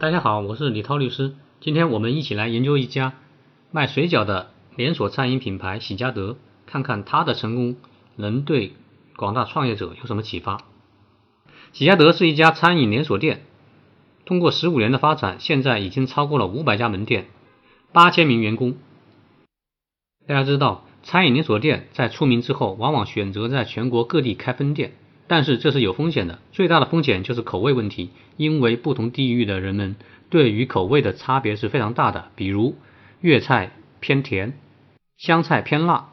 大家好，我是李涛律师。今天我们一起来研究一家卖水饺的连锁餐饮品牌喜家德，看看它的成功能对广大创业者有什么启发。喜家德是一家餐饮连锁店，通过十五年的发展，现在已经超过了五百家门店，八千名员工。大家知道，餐饮连锁店在出名之后，往往选择在全国各地开分店。但是这是有风险的，最大的风险就是口味问题，因为不同地域的人们对于口味的差别是非常大的。比如粤菜偏甜，湘菜偏辣。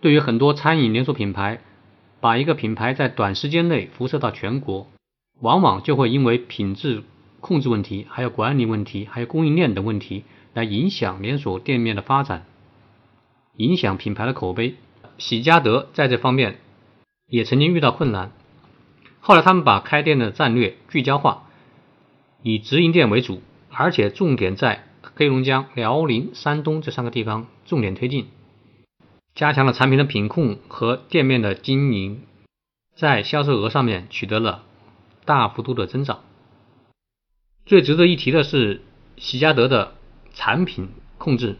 对于很多餐饮连锁品牌，把一个品牌在短时间内辐射到全国，往往就会因为品质控制问题、还有管理问题、还有供应链等问题，来影响连锁店面的发展，影响品牌的口碑。喜家德在这方面。也曾经遇到困难，后来他们把开店的战略聚焦化，以直营店为主，而且重点在黑龙江、辽宁、山东这三个地方重点推进，加强了产品的品控和店面的经营，在销售额上面取得了大幅度的增长。最值得一提的是喜家德的产品控制，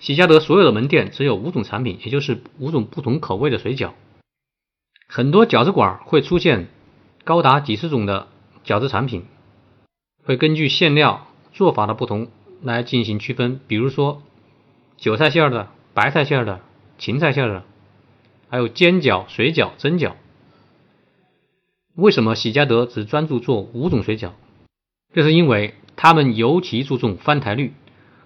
喜家德所有的门店只有五种产品，也就是五种不同口味的水饺。很多饺子馆会出现高达几十种的饺子产品，会根据馅料做法的不同来进行区分。比如说韭菜馅的、白菜馅的、芹菜馅的，还有煎饺、水饺、蒸饺。为什么喜家德只专注做五种水饺？这是因为他们尤其注重翻台率。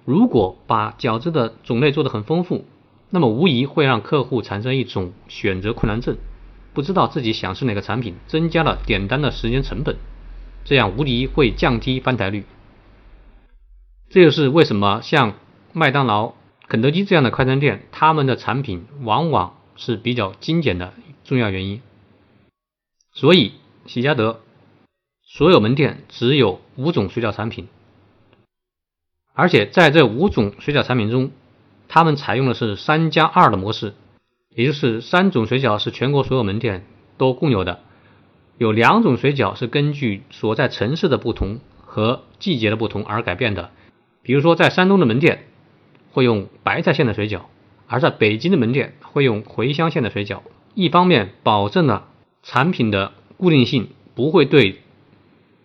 如果把饺子的种类做得很丰富，那么无疑会让客户产生一种选择困难症。不知道自己想吃哪个产品，增加了点单的时间成本，这样无疑会降低翻台率。这就是为什么像麦当劳、肯德基这样的快餐店，他们的产品往往是比较精简的重要原因。所以喜家德所有门店只有五种水饺产品，而且在这五种水饺产品中，他们采用的是三加二的模式。也就是三种水饺是全国所有门店都共有的，有两种水饺是根据所在城市的不同和季节的不同而改变的。比如说，在山东的门店会用白菜馅的水饺，而在北京的门店会用茴香馅的水饺。一方面保证了产品的固定性，不会对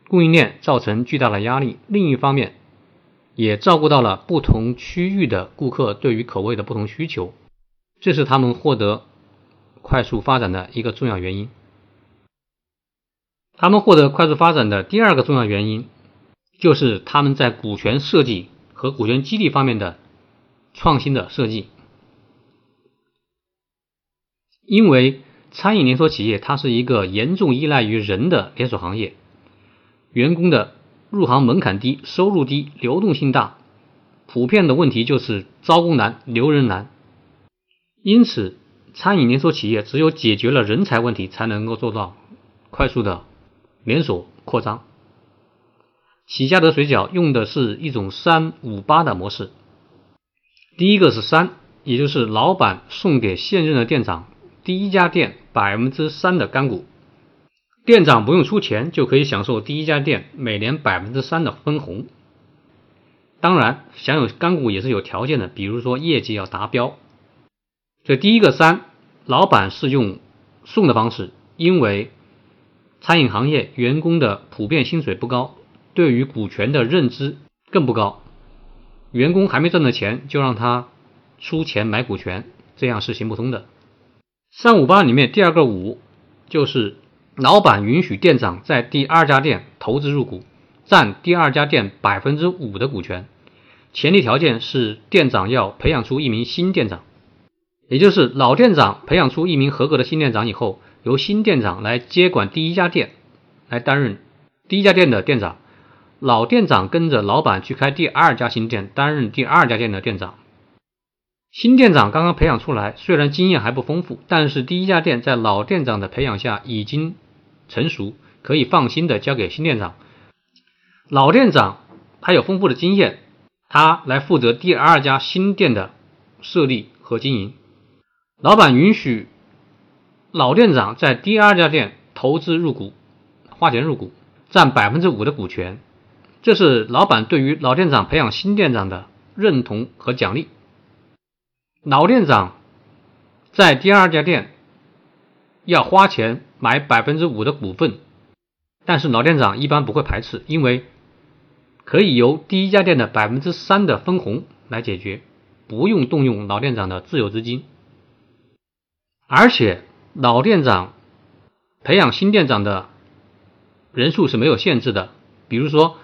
供应链造成巨大的压力；另一方面，也照顾到了不同区域的顾客对于口味的不同需求。这是他们获得快速发展的一个重要原因。他们获得快速发展的第二个重要原因，就是他们在股权设计和股权激励方面的创新的设计。因为餐饮连锁企业它是一个严重依赖于人的连锁行业，员工的入行门槛低、收入低、流动性大，普遍的问题就是招工难、留人难。因此，餐饮连锁企业只有解决了人才问题，才能够做到快速的连锁扩张。喜家德水饺用的是一种三五八的模式。第一个是三，也就是老板送给现任的店长第一家店百分之三的干股，店长不用出钱就可以享受第一家店每年百分之三的分红。当然，享有干股也是有条件的，比如说业绩要达标。这第一个三，老板是用送的方式，因为餐饮行业员工的普遍薪水不高，对于股权的认知更不高，员工还没挣到钱就让他出钱买股权，这样是行不通的。三五八里面第二个五，就是老板允许店长在第二家店投资入股，占第二家店百分之五的股权，前提条件是店长要培养出一名新店长。也就是老店长培养出一名合格的新店长以后，由新店长来接管第一家店，来担任第一家店的店长。老店长跟着老板去开第二家新店，担任第二家店的店长。新店长刚刚培养出来，虽然经验还不丰富，但是第一家店在老店长的培养下已经成熟，可以放心的交给新店长。老店长他有丰富的经验，他来负责第二家新店的设立和经营。老板允许老店长在第二家店投资入股，花钱入股，占百分之五的股权，这是老板对于老店长培养新店长的认同和奖励。老店长在第二家店要花钱买百分之五的股份，但是老店长一般不会排斥，因为可以由第一家店的百分之三的分红来解决，不用动用老店长的自有资金。而且老店长培养新店长的人数是没有限制的，比如说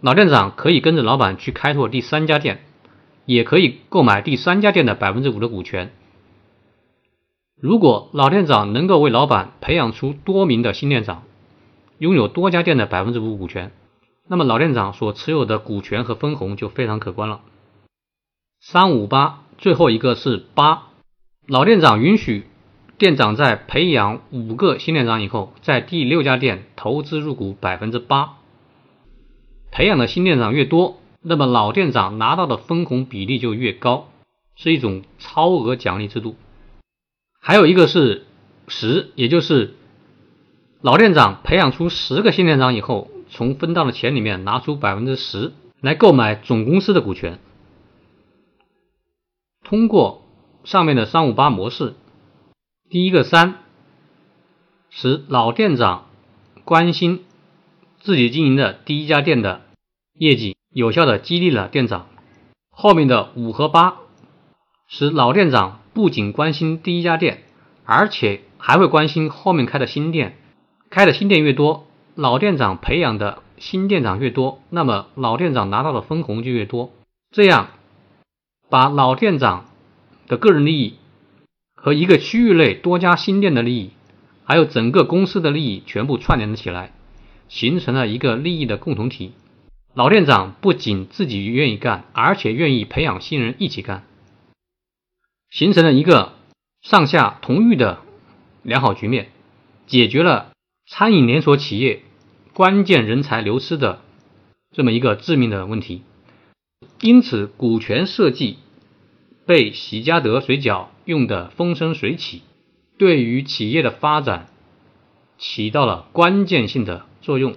老店长可以跟着老板去开拓第三家店。也可以购买第三家店的百分之五的股权。如果老店长能够为老板培养出多名的新店长，拥有多家店的百分之五股权，那么老店长所持有的股权和分红就非常可观了。三五八，最后一个是八，老店长允许店长在培养五个新店长以后，在第六家店投资入股百分之八。培养的新店长越多。那么老店长拿到的分红比例就越高，是一种超额奖励制度。还有一个是十，也就是老店长培养出十个新店长以后，从分到的钱里面拿出百分之十来购买总公司的股权。通过上面的三五八模式，第一个三，使老店长关心自己经营的第一家店的业绩。有效的激励了店长。后面的五和八，使老店长不仅关心第一家店，而且还会关心后面开的新店。开的新店越多，老店长培养的新店长越多，那么老店长拿到的分红就越多。这样，把老店长的个人利益和一个区域内多家新店的利益，还有整个公司的利益全部串联了起来，形成了一个利益的共同体。老店长不仅自己愿意干，而且愿意培养新人一起干，形成了一个上下同欲的良好局面，解决了餐饮连锁企业关键人才流失的这么一个致命的问题。因此，股权设计被喜家德水饺用的风生水起，对于企业的发展起到了关键性的作用。